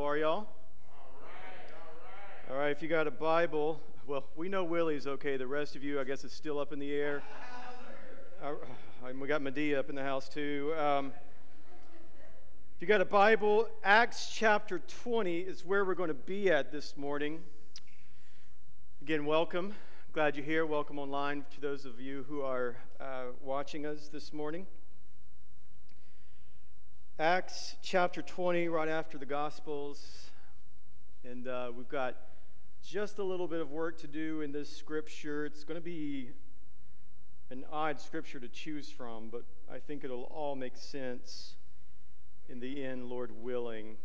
How are y'all? All right, if you got a Bible, well, we know Willie's okay. The rest of you, I guess, is still up in the air. Uh, we got Madea up in the house, too. Um, if you got a Bible, Acts chapter 20 is where we're going to be at this morning. Again, welcome. Glad you're here. Welcome online to those of you who are uh, watching us this morning. Acts chapter 20, right after the Gospels. And uh, we've got just a little bit of work to do in this scripture. It's going to be an odd scripture to choose from, but I think it'll all make sense in the end, Lord willing.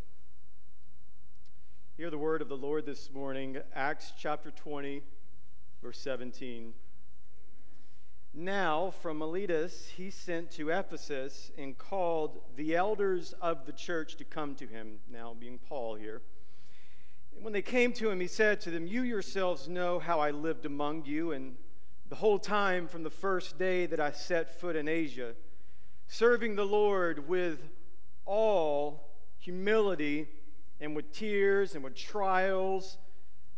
Hear the word of the Lord this morning, Acts chapter 20, verse 17. Now, from Miletus, he sent to Ephesus and called the elders of the church to come to him, now being Paul here. And when they came to him, he said to them, You yourselves know how I lived among you, and the whole time from the first day that I set foot in Asia, serving the Lord with all humility and with tears and with trials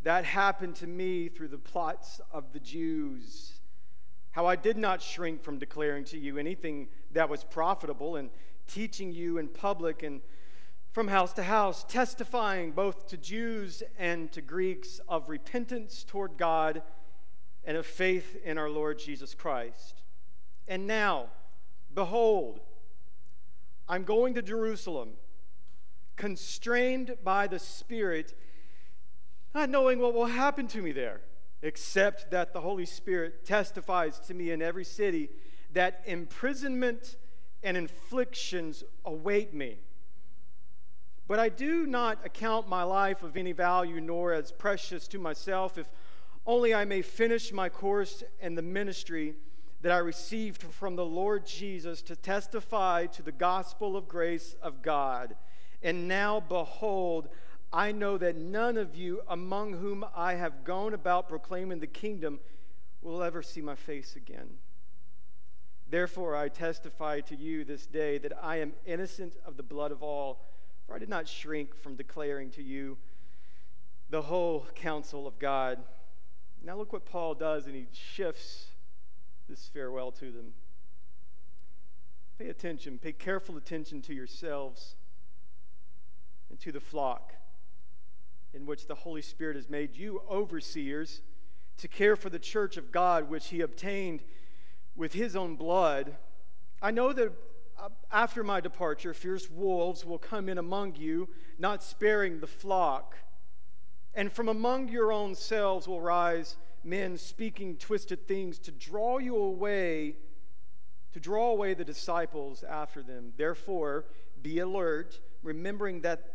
that happened to me through the plots of the Jews how I did not shrink from declaring to you anything that was profitable and teaching you in public and from house to house, testifying both to Jews and to Greeks of repentance toward God and of faith in our Lord Jesus Christ. And now, behold, I'm going to Jerusalem, constrained by the Spirit, not knowing what will happen to me there except that the Holy Spirit testifies to me in every city that imprisonment and afflictions await me. But I do not account my life of any value nor as precious to myself, if only I may finish my course and the ministry that I received from the Lord Jesus to testify to the gospel of grace of God. And now, behold, I know that none of you among whom I have gone about proclaiming the kingdom will ever see my face again. Therefore, I testify to you this day that I am innocent of the blood of all, for I did not shrink from declaring to you the whole counsel of God. Now, look what Paul does, and he shifts this farewell to them. Pay attention, pay careful attention to yourselves and to the flock in which the Holy Spirit has made you overseers to care for the church of God, which he obtained with his own blood. I know that uh, after my departure, fierce wolves will come in among you, not sparing the flock. And from among your own selves will rise men speaking twisted things to draw you away, to draw away the disciples after them. Therefore, be alert, remembering that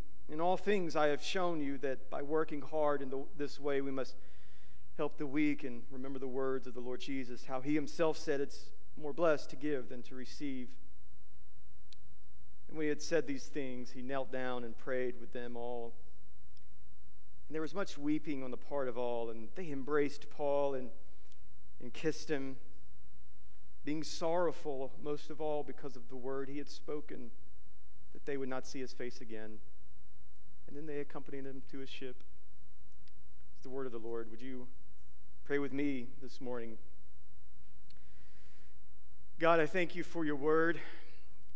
In all things, I have shown you that by working hard in the, this way, we must help the weak and remember the words of the Lord Jesus, how he himself said it's more blessed to give than to receive. And when he had said these things, he knelt down and prayed with them all. And there was much weeping on the part of all, and they embraced Paul and, and kissed him, being sorrowful most of all because of the word he had spoken, that they would not see his face again. And then they accompanied him to his ship. It's the word of the Lord. Would you pray with me this morning? God, I thank you for your word,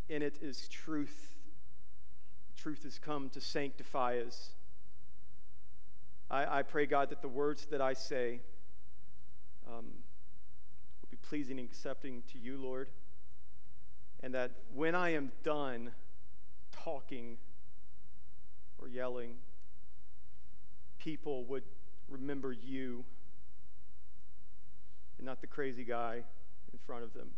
and it is truth. Truth has come to sanctify us. I, I pray, God, that the words that I say um, will be pleasing and accepting to you, Lord, and that when I am done talking, or yelling, people would remember you and not the crazy guy in front of them.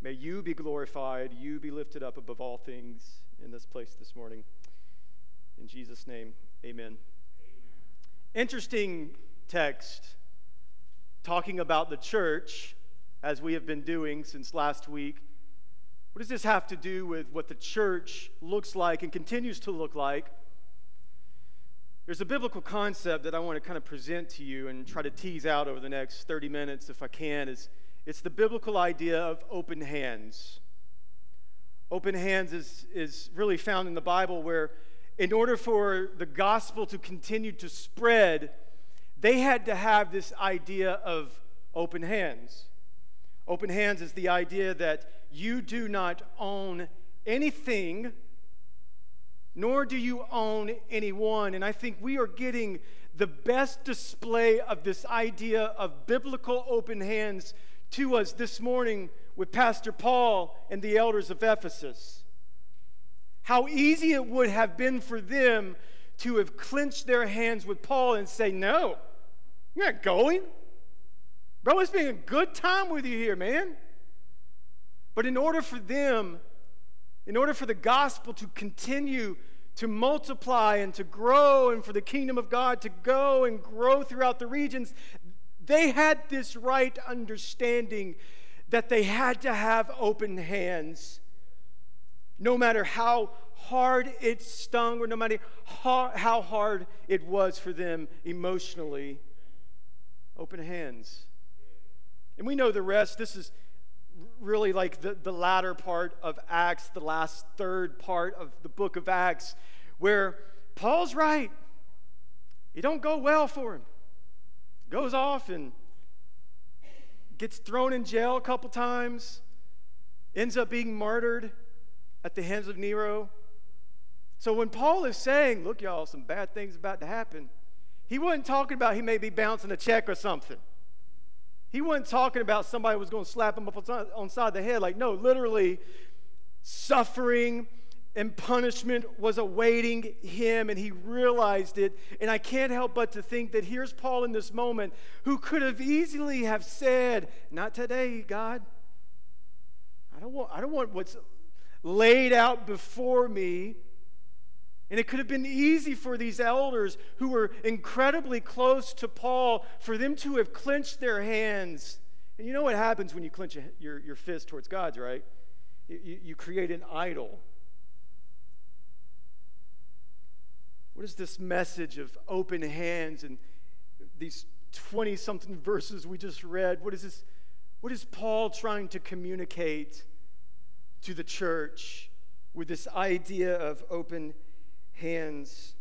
May you be glorified, you be lifted up above all things in this place this morning. In Jesus' name, amen. amen. Interesting text talking about the church, as we have been doing since last week. What does this have to do with what the church looks like and continues to look like? There's a biblical concept that I want to kind of present to you and try to tease out over the next 30 minutes if I can. It's, it's the biblical idea of open hands. Open hands is, is really found in the Bible where, in order for the gospel to continue to spread, they had to have this idea of open hands. Open hands is the idea that you do not own anything nor do you own anyone. And I think we are getting the best display of this idea of biblical open hands to us this morning with Pastor Paul and the elders of Ephesus. How easy it would have been for them to have clenched their hands with Paul and say, No, you're not going. Bro, it's been a good time with you here, man. But in order for them, in order for the gospel to continue to multiply and to grow and for the kingdom of God to go and grow throughout the regions, they had this right understanding that they had to have open hands. No matter how hard it stung or no matter how hard it was for them emotionally, open hands. And we know the rest. This is really like the, the latter part of Acts, the last third part of the book of Acts, where Paul's right. It don't go well for him. Goes off and gets thrown in jail a couple times, ends up being martyred at the hands of Nero. So when Paul is saying, look, y'all, some bad things about to happen, he wasn't talking about he may be bouncing a check or something. He wasn't talking about somebody was going to slap him up on side of the head. Like, no, literally, suffering and punishment was awaiting him, and he realized it. And I can't help but to think that here's Paul in this moment, who could have easily have said, "Not today, God. I don't want. I don't want what's laid out before me." And it could have been easy for these elders who were incredibly close to Paul for them to have clenched their hands. And you know what happens when you clench your, your fist towards God's, right? You, you create an idol. What is this message of open hands and these 20 something verses we just read? What is this? What is Paul trying to communicate to the church with this idea of open hands.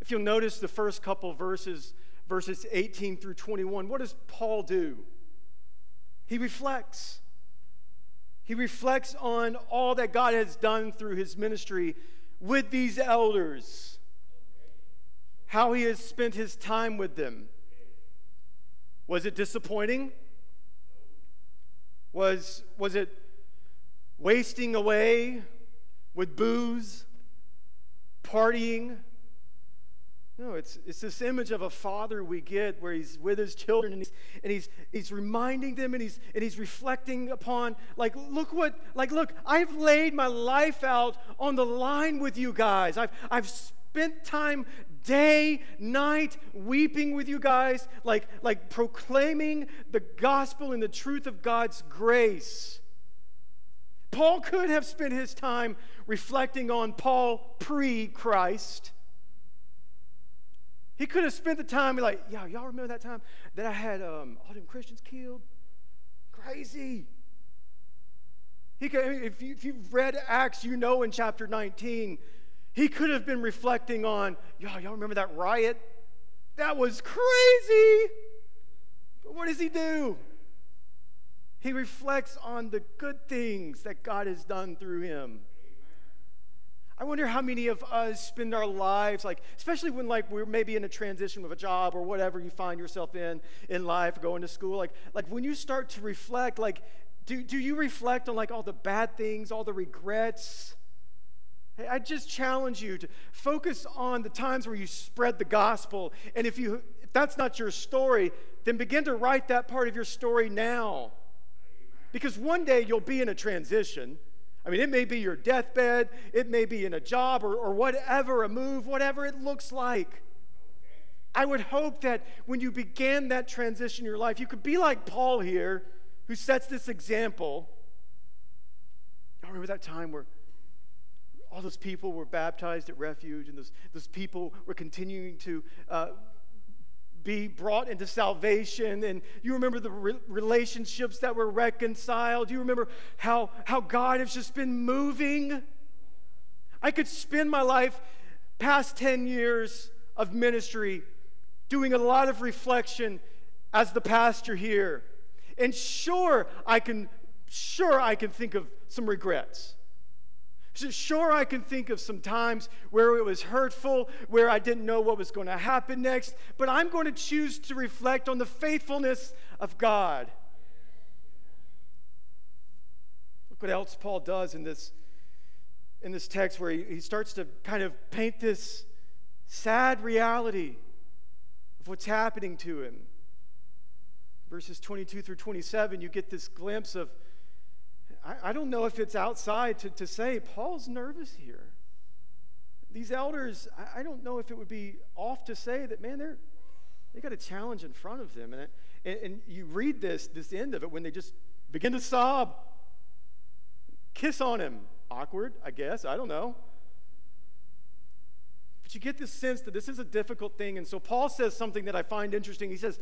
If you'll notice the first couple verses, verses 18 through 21, what does Paul do? He reflects. He reflects on all that God has done through his ministry with these elders, how he has spent his time with them. Was it disappointing? Was, was it wasting away with booze? Partying. No, it's, it's this image of a father we get where he's with his children and he's, and he's, he's reminding them and he's, and he's reflecting upon, like, look what, like, look, I've laid my life out on the line with you guys. I've, I've spent time day, night, weeping with you guys, like, like proclaiming the gospel and the truth of God's grace. Paul could have spent his time reflecting on Paul pre Christ. He could have spent the time like, yeah, y'all remember that time that I had um, all them Christians killed? Crazy. He could, if, you, if you've read Acts, you know in chapter 19, he could have been reflecting on, y'all, y'all remember that riot? That was crazy. But what does he do? He reflects on the good things that God has done through him. I wonder how many of us spend our lives like, especially when like we're maybe in a transition of a job or whatever you find yourself in in life, going to school. Like, like when you start to reflect, like, do, do you reflect on like all the bad things, all the regrets? Hey, I just challenge you to focus on the times where you spread the gospel. And if you if that's not your story, then begin to write that part of your story now. Because one day you'll be in a transition. I mean, it may be your deathbed, it may be in a job or, or whatever, a move, whatever it looks like. I would hope that when you began that transition in your life, you could be like Paul here, who sets this example. Y'all remember that time where all those people were baptized at refuge, and those, those people were continuing to uh, be brought into salvation. And you remember the re- relationships that were reconciled. You remember how, how God has just been moving. I could spend my life past 10 years of ministry doing a lot of reflection as the pastor here. And sure, I can sure I can think of some regrets. Sure, I can think of some times where it was hurtful, where I didn't know what was going to happen next, but I'm going to choose to reflect on the faithfulness of God. Look what else Paul does in this, in this text where he, he starts to kind of paint this sad reality of what's happening to him. Verses 22 through 27, you get this glimpse of I, I don't know if it's outside to, to say, Paul's nervous here. These elders, I, I don't know if it would be off to say that, man, they're, they got a challenge in front of them. And, it, and, and you read this, this end of it when they just begin to sob, kiss on him. Awkward, I guess. I don't know. But you get this sense that this is a difficult thing. And so Paul says something that I find interesting. He says,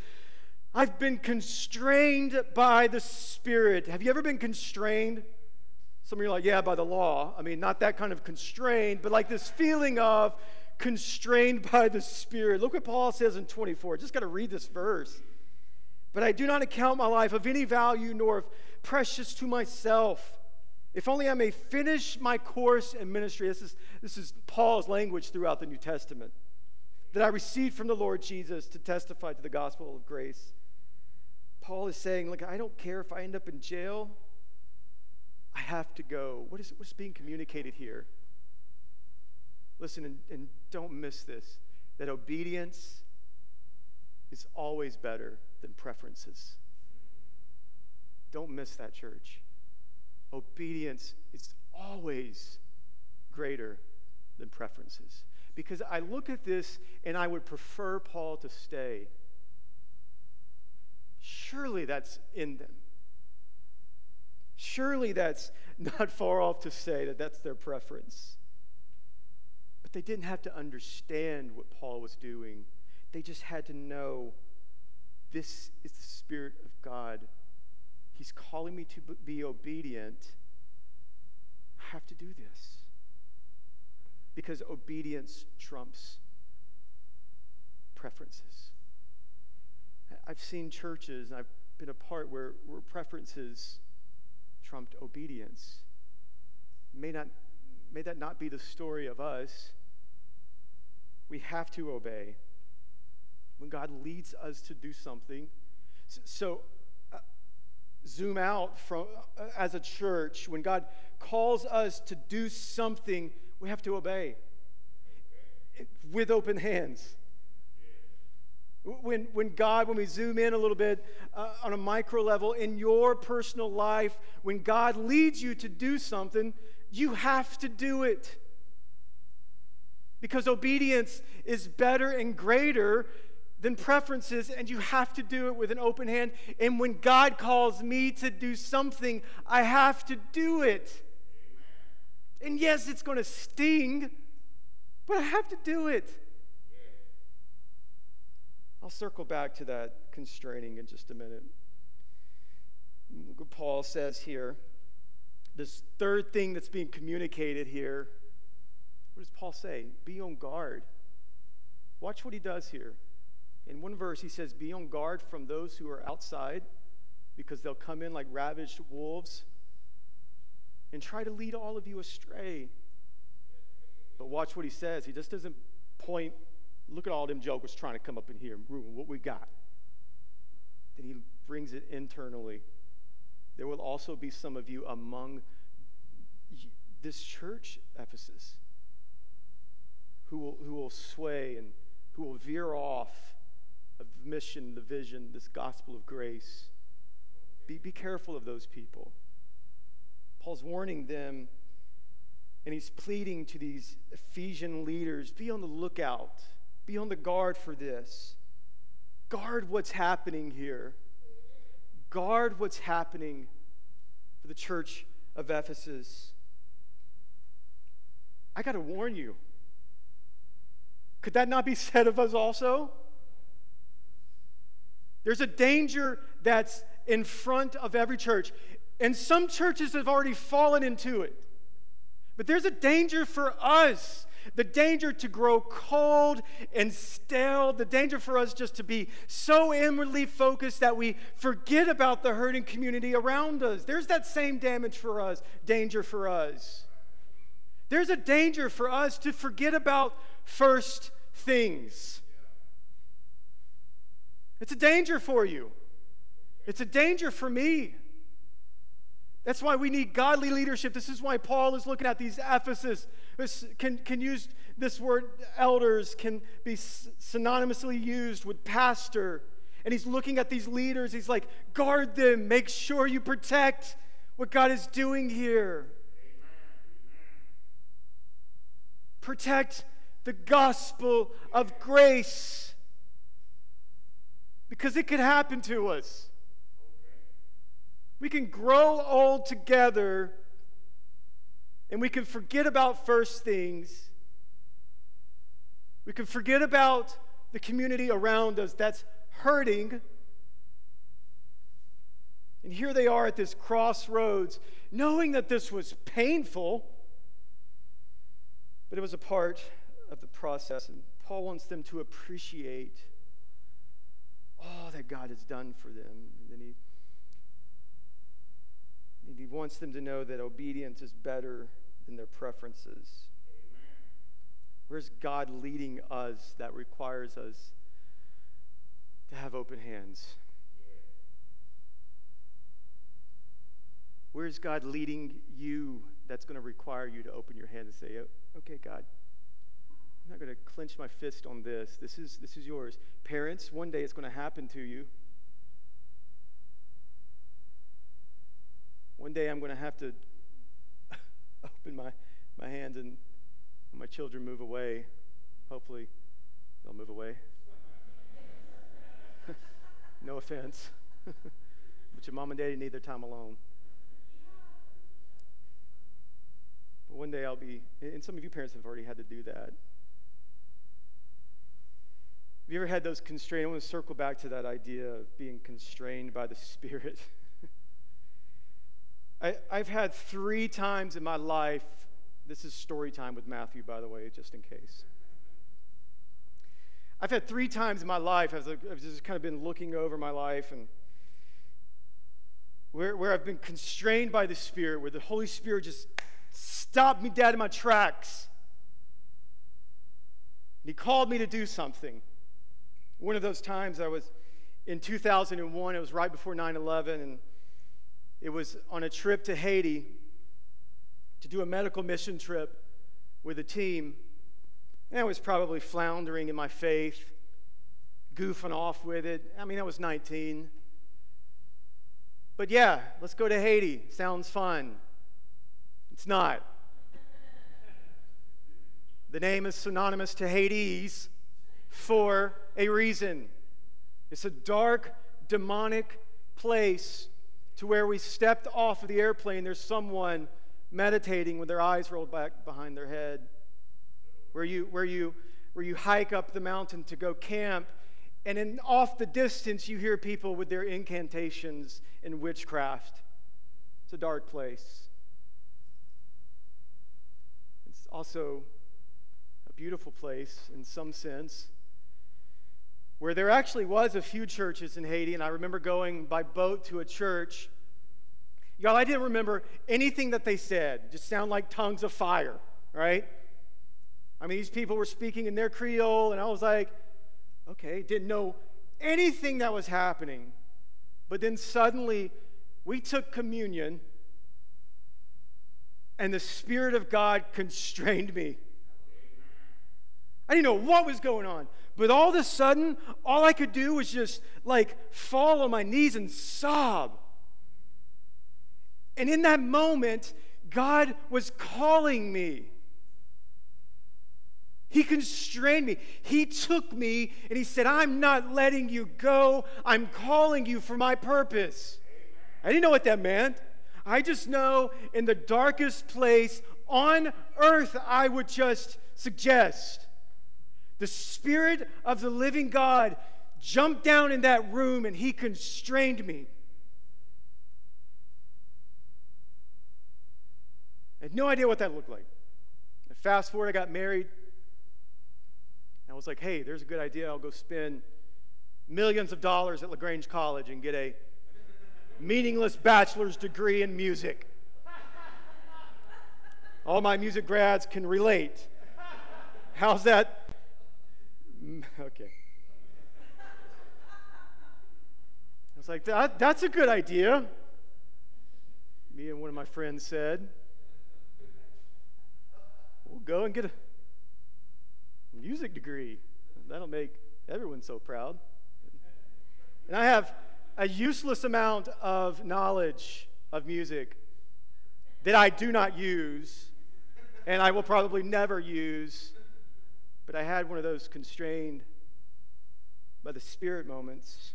I've been constrained by the Spirit. Have you ever been constrained? Some of you are like, yeah, by the law. I mean, not that kind of constrained, but like this feeling of constrained by the Spirit. Look what Paul says in 24. Just got to read this verse. But I do not account my life of any value nor of precious to myself. If only I may finish my course in ministry. This is, this is Paul's language throughout the New Testament. That I received from the Lord Jesus to testify to the gospel of grace. Paul is saying, Look, I don't care if I end up in jail. I have to go. What is what's being communicated here? Listen, and, and don't miss this that obedience is always better than preferences. Don't miss that, church. Obedience is always greater than preferences. Because I look at this and I would prefer Paul to stay Surely that's in them. Surely that's not far off to say that that's their preference. But they didn't have to understand what Paul was doing, they just had to know this is the Spirit of God. He's calling me to be obedient. I have to do this. Because obedience trumps preferences. I've seen churches, and I've been a part where, where preferences trumped obedience. May, not, may that not be the story of us. We have to obey. When God leads us to do something, so, uh, zoom out from uh, as a church when god calls us to do something we have to obey with open hands when, when God, when we zoom in a little bit uh, on a micro level in your personal life, when God leads you to do something, you have to do it. Because obedience is better and greater than preferences, and you have to do it with an open hand. And when God calls me to do something, I have to do it. Amen. And yes, it's going to sting, but I have to do it. I'll circle back to that constraining in just a minute. Paul says here. This third thing that's being communicated here. What does Paul say? Be on guard. Watch what he does here. In one verse, he says, Be on guard from those who are outside, because they'll come in like ravaged wolves and try to lead all of you astray. But watch what he says. He just doesn't point Look at all them jokers trying to come up in here and ruin what we got. Then he brings it internally. There will also be some of you among this church, Ephesus, who will, who will sway and who will veer off of the mission, the vision, this gospel of grace. Be, be careful of those people. Paul's warning them, and he's pleading to these Ephesian leaders be on the lookout be on the guard for this. Guard what's happening here. Guard what's happening for the church of Ephesus. I got to warn you. Could that not be said of us also? There's a danger that's in front of every church. And some churches have already fallen into it. But there's a danger for us the danger to grow cold and stale, the danger for us just to be so inwardly focused that we forget about the hurting community around us. There's that same damage for us, danger for us. There's a danger for us to forget about first things. It's a danger for you. It's a danger for me. That's why we need godly leadership. This is why Paul is looking at these Ephesus. Can, can use this word elders, can be synonymously used with pastor. And he's looking at these leaders. He's like, guard them, make sure you protect what God is doing here. Protect the gospel of grace because it could happen to us. We can grow old together and we can forget about first things. We can forget about the community around us that's hurting. And here they are at this crossroads, knowing that this was painful, but it was a part of the process. And Paul wants them to appreciate all that God has done for them. And he he wants them to know that obedience is better than their preferences. Amen. Where's God leading us that requires us to have open hands? Where's God leading you that's going to require you to open your hand and say, okay, God, I'm not going to clench my fist on this. This is, this is yours. Parents, one day it's going to happen to you. One day I'm going to have to open my, my hands and my children move away. Hopefully, they'll move away. no offense. but your mom and daddy need their time alone. But one day I'll be, and some of you parents have already had to do that. Have you ever had those constraints? I want to circle back to that idea of being constrained by the Spirit. I, I've had three times in my life, this is story time with Matthew, by the way, just in case. I've had three times in my life, as I've just kind of been looking over my life and where, where I've been constrained by the Spirit, where the Holy Spirit just stopped me dead in my tracks. And He called me to do something. One of those times I was in 2001, it was right before 9 11, and it was on a trip to Haiti to do a medical mission trip with a team. And I was probably floundering in my faith, goofing off with it. I mean, I was 19. But yeah, let's go to Haiti. Sounds fun. It's not. the name is synonymous to Hades for a reason. It's a dark, demonic place to where we stepped off of the airplane, there's someone meditating with their eyes rolled back behind their head. Where you, where you, where you hike up the mountain to go camp, and in off the distance, you hear people with their incantations and witchcraft. It's a dark place. It's also a beautiful place in some sense where there actually was a few churches in Haiti, and I remember going by boat to a church. Y'all, I didn't remember anything that they said. Just sound like tongues of fire, right? I mean, these people were speaking in their Creole, and I was like, okay, didn't know anything that was happening. But then suddenly, we took communion, and the Spirit of God constrained me. I didn't know what was going on. But all of a sudden, all I could do was just like fall on my knees and sob. And in that moment, God was calling me. He constrained me. He took me and he said, I'm not letting you go. I'm calling you for my purpose. I didn't know what that meant. I just know in the darkest place on earth, I would just suggest the Spirit of the living God jumped down in that room and he constrained me. I had no idea what that looked like. fast forward, I got married. I was like, hey, there's a good idea. I'll go spend millions of dollars at LaGrange College and get a meaningless bachelor's degree in music. All my music grads can relate. How's that? Okay. I was like, that, that's a good idea. Me and one of my friends said, we'll go and get a music degree. That'll make everyone so proud. And I have a useless amount of knowledge of music that I do not use, and I will probably never use. But I had one of those constrained by the Spirit moments.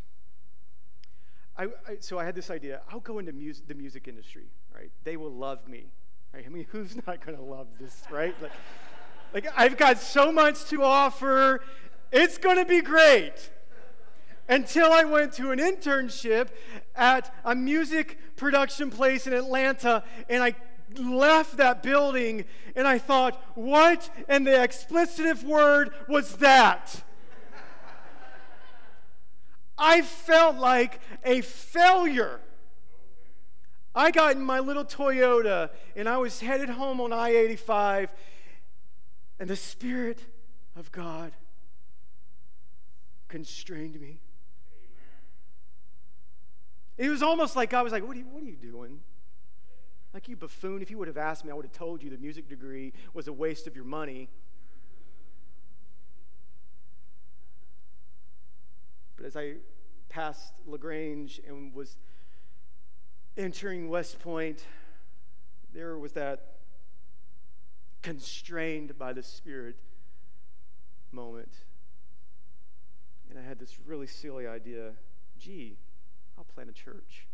I, I, so I had this idea I'll go into the music industry, right? They will love me. Right? I mean, who's not going to love this, right? Like, like, I've got so much to offer. It's going to be great. Until I went to an internship at a music production place in Atlanta, and I left that building and I thought, what in the explicitive word was that? I felt like a failure. I got in my little Toyota and I was headed home on I 85 and the Spirit of God constrained me. It was almost like God was like, what are, you, what are you doing? Like, you buffoon, if you would have asked me, I would have told you the music degree was a waste of your money. But as I passed LaGrange and was entering West Point, there was that constrained by the Spirit moment. And I had this really silly idea gee, I'll plant a church.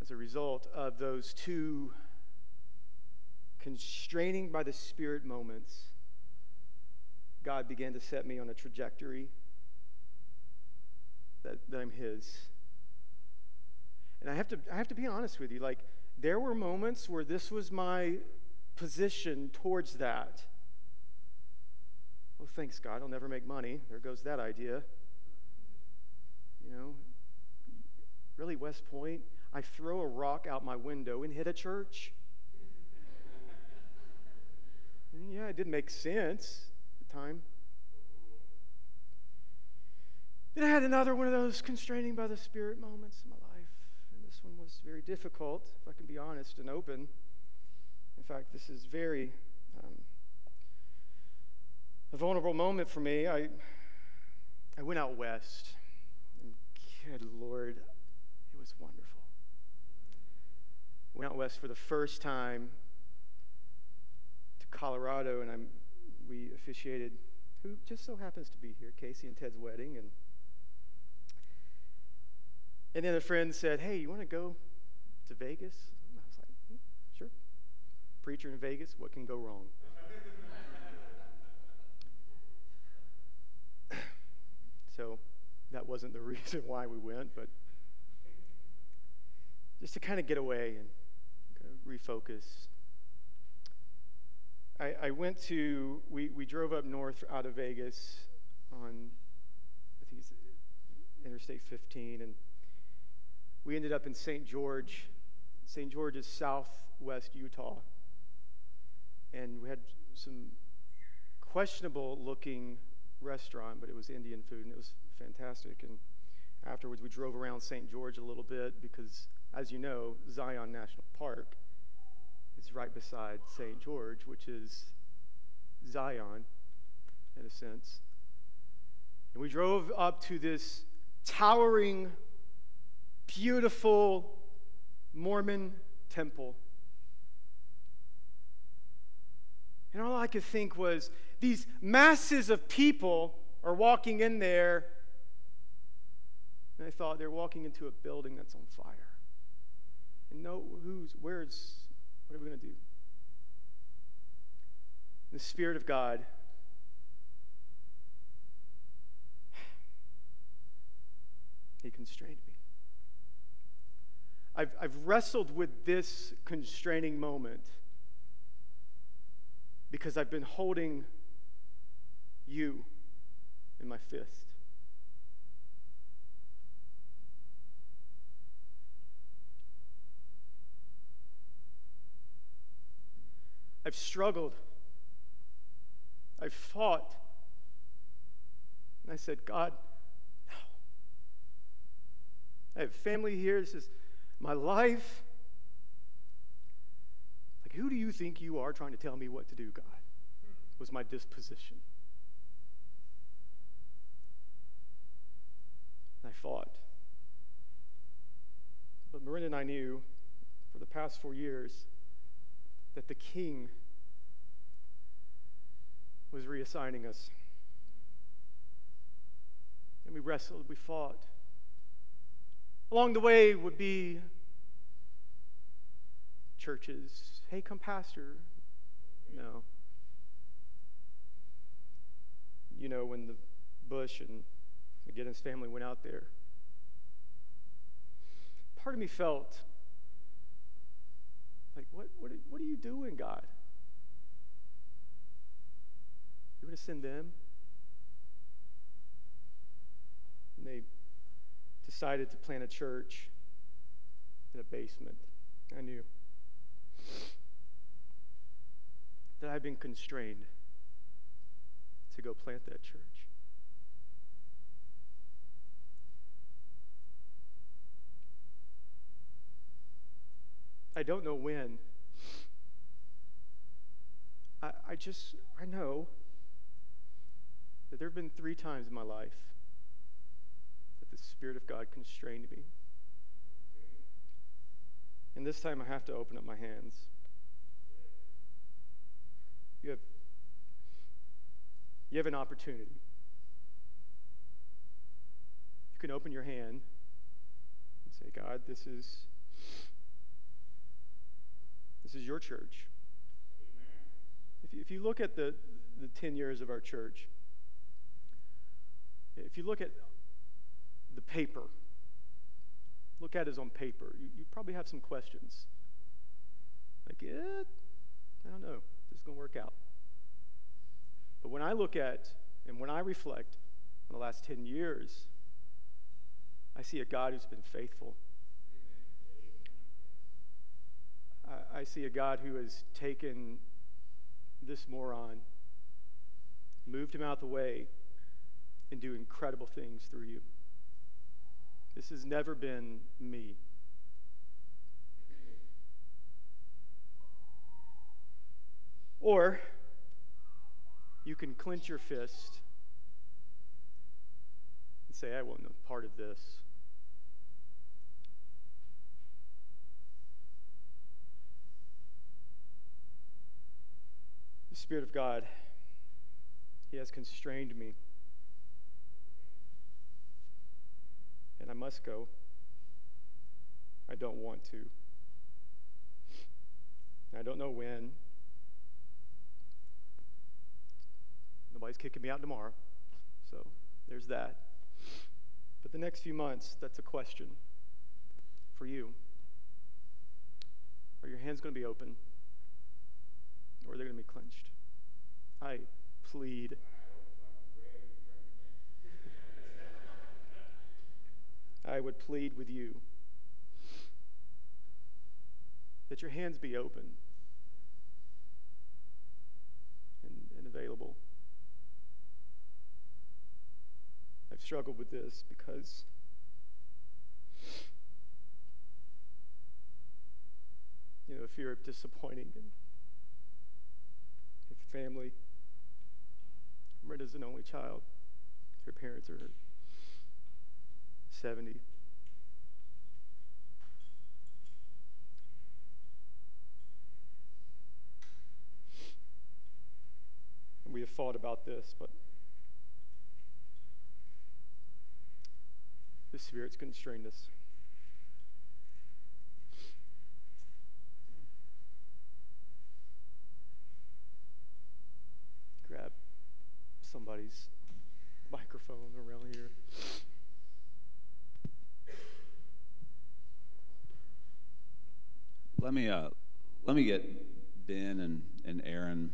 As a result of those two constraining by the Spirit moments, God began to set me on a trajectory that, that I'm His. And I have to, I have to be honest with you. Like, there were moments where this was my position towards that. Oh, thanks, God. I'll never make money. There goes that idea. You know, really, West Point, I throw a rock out my window and hit a church. yeah, it didn't make sense at the time. Then I had another one of those constraining by the Spirit moments in my life And this one was very difficult, if I can be honest and open. In fact, this is very um, a vulnerable moment for me. I, I went out west, and good Lord, it was wonderful. Went out west for the first time to Colorado, and I'm, we officiated who just so happens to be here, Casey and Ted's wedding, and and then a friend said, Hey, you want to go to Vegas? I was like, hmm, Sure. Preacher in Vegas, what can go wrong? so that wasn't the reason why we went, but just to kind of get away and refocus. I, I went to, we, we drove up north out of Vegas on, I think it's Interstate 15, and we ended up in St. George. St. George is southwest Utah. And we had some questionable looking restaurant, but it was Indian food and it was fantastic. And afterwards, we drove around St. George a little bit because, as you know, Zion National Park is right beside St. George, which is Zion in a sense. And we drove up to this towering beautiful Mormon temple. And all I could think was these masses of people are walking in there. And I thought they're walking into a building that's on fire. And no, who's, where's, what are we going to do? The Spirit of God He constrained me. I've, I've wrestled with this constraining moment because I've been holding you in my fist. I've struggled. I've fought. And I said, God, no. I have family here. This is my life. Like, who do you think you are trying to tell me what to do, God? Was my disposition. And I fought. But Miranda and I knew for the past four years that the king was reassigning us. And we wrestled, we fought. Along the way would be churches. Hey, come, Pastor. No. You know, when the Bush and McGinnis family went out there, part of me felt like, what, what, what are you doing, God? You're going to send them? And they decided to plant a church in a basement. I knew that I've been constrained to go plant that church. I don't know when. I, I just, I know that there have been three times in my life that the Spirit of God constrained me. And this time I have to open up my hands. You have, you have an opportunity. You can open your hand and say, God, this is this is your church. If you, if you look at the, the 10 years of our church, if you look at the paper, look at it on paper, you, you probably have some questions. Like, eh, I don't know, this is going to work out. But when I look at and when I reflect on the last 10 years, I see a God who's been faithful. I, I see a God who has taken this moron, moved him out the way, and do incredible things through you. This has never been me. Or you can clench your fist and say, I want no part of this. The Spirit of God, He has constrained me. And I must go. I don't want to. I don't know when. Nobody's kicking me out tomorrow. So there's that. But the next few months, that's a question for you. Are your hands going to be open? Or are they going to be clenched? I plead. I would plead with you that your hands be open and, and available. I've struggled with this because you know, the fear of disappointing and if family. Miranda's an only child. Her parents are 70. we have thought about this, but the Spirit's constrained us. Grab somebody's microphone around here. Let me uh, let me get Ben and, and Aaron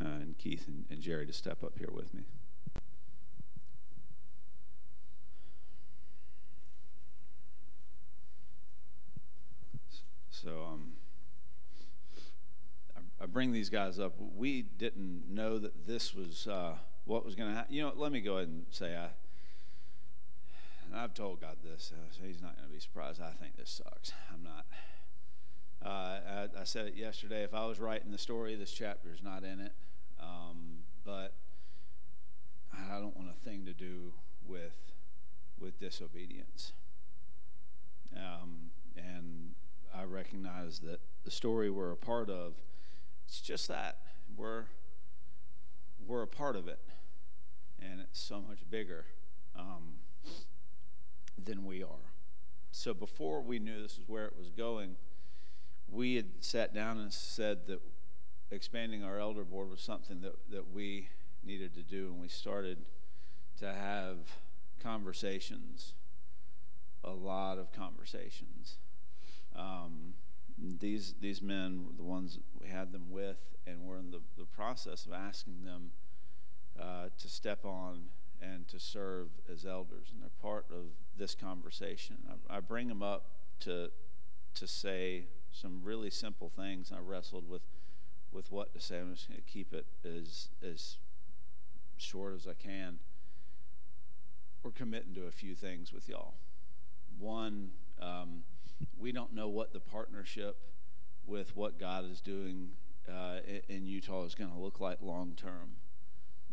uh, and Keith and, and Jerry to step up here with me. So um, I, I bring these guys up. We didn't know that this was uh, what was going to happen. You know, let me go ahead and say I. I've told God this, so He's not going to be surprised. I think this sucks. I'm not. Uh, I, I, said it yesterday. If I was writing the story, this chapter is not in it. Um, but I don't want a thing to do with with disobedience. Um, and I recognize that the story we're a part of, it's just that we're we're a part of it, and it's so much bigger um, than we are. So before we knew this is where it was going, we had sat down and said that expanding our elder board was something that, that we needed to do, and we started to have conversations, a lot of conversations. Um, these these men, the ones we had them with, and we're in the, the process of asking them uh, to step on and to serve as elders, and they're part of this conversation. I, I bring them up to to say some really simple things. I wrestled with with what to say. I'm just going to keep it as as short as I can. We're committing to a few things with y'all. One, um, we don't know what the partnership with what God is doing uh, in Utah is going to look like long term.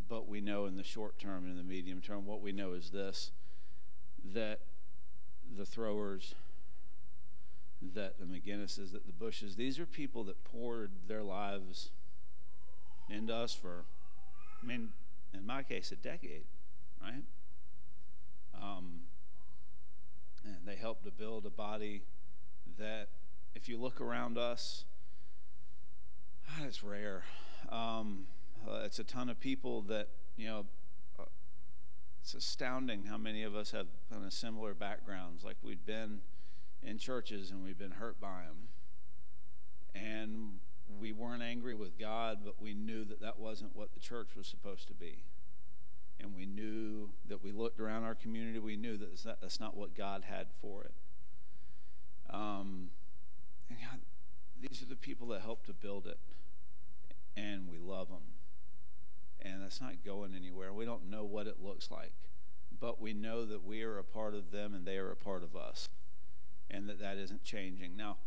But we know in the short term and in the medium term, what we know is this that the throwers, that the McGinnises, that the Bushes, these are people that poured their lives into us for, I mean, in my case, a decade, right? Um, and they helped to build a body that, if you look around us, God, it's rare. Um, uh, it's a ton of people that, you know, uh, it's astounding how many of us have kind of similar backgrounds. Like we'd been in churches and we've been hurt by them. And we weren't angry with God, but we knew that that wasn't what the church was supposed to be. And we knew that we looked around our community, we knew that that's not what God had for it. Um, and God, these are the people that helped to build it, and we love them. And that's not going anywhere. We don't know what it looks like, but we know that we are a part of them and they are a part of us and that that isn't changing. Now,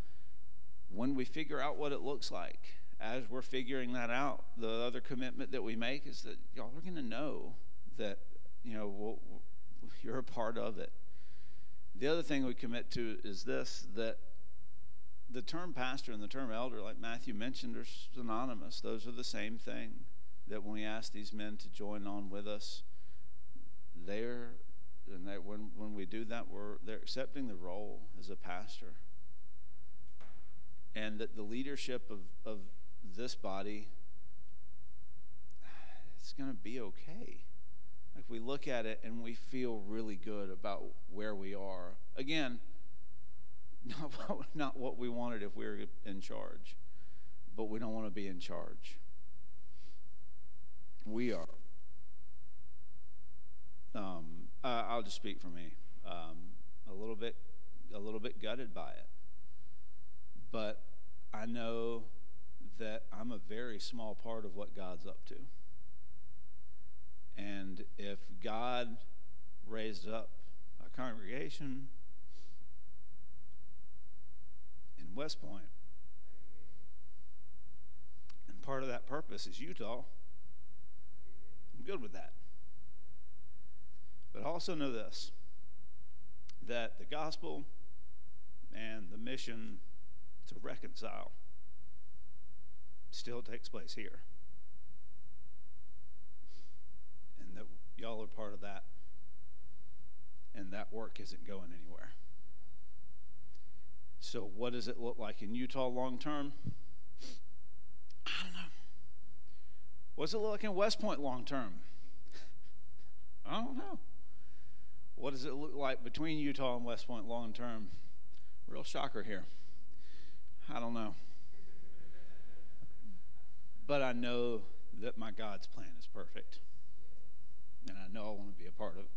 when we figure out what it looks like, as we're figuring that out, the other commitment that we make is that y'all are going to know that you know we'll, you're a part of it. The other thing we commit to is this: that the term pastor and the term elder, like Matthew mentioned, are synonymous. Those are the same thing. That when we ask these men to join on with us, they're and that when, when we do that, we're they're accepting the role as a pastor. And that the leadership of, of this body, it's going to be okay. Like we look at it and we feel really good about where we are. Again, not what, not what we wanted if we were in charge, but we don't want to be in charge. We are. Um, uh, I'll just speak for me. Um, a little bit, a little bit gutted by it, but I know that I'm a very small part of what God's up to. And if God raised up a congregation in West Point, and part of that purpose is Utah, I'm good with that. But also know this that the gospel and the mission to reconcile still takes place here. And that y'all are part of that. And that work isn't going anywhere. So, what does it look like in Utah long term? I don't know. What does it look like in West Point long term? I don't know. What does it look like between Utah and West Point long term? Real shocker here. I don't know. But I know that my God's plan is perfect. And I know I want to be a part of it.